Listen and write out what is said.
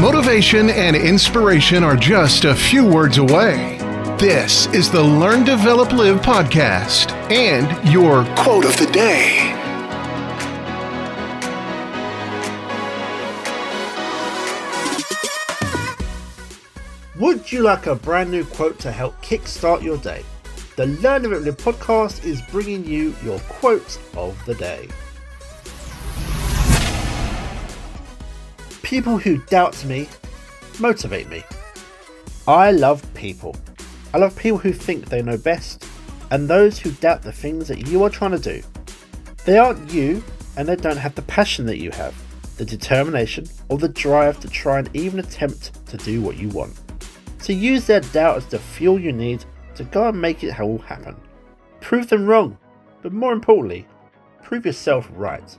Motivation and inspiration are just a few words away. This is the Learn, Develop, Live podcast and your quote of the day. Would you like a brand new quote to help kickstart your day? The Learn, Develop, Live podcast is bringing you your quote of the day. People who doubt me motivate me. I love people. I love people who think they know best and those who doubt the things that you are trying to do. They aren't you and they don't have the passion that you have, the determination or the drive to try and even attempt to do what you want. So use their doubt as the fuel you need to go and make it all happen. Prove them wrong, but more importantly, prove yourself right.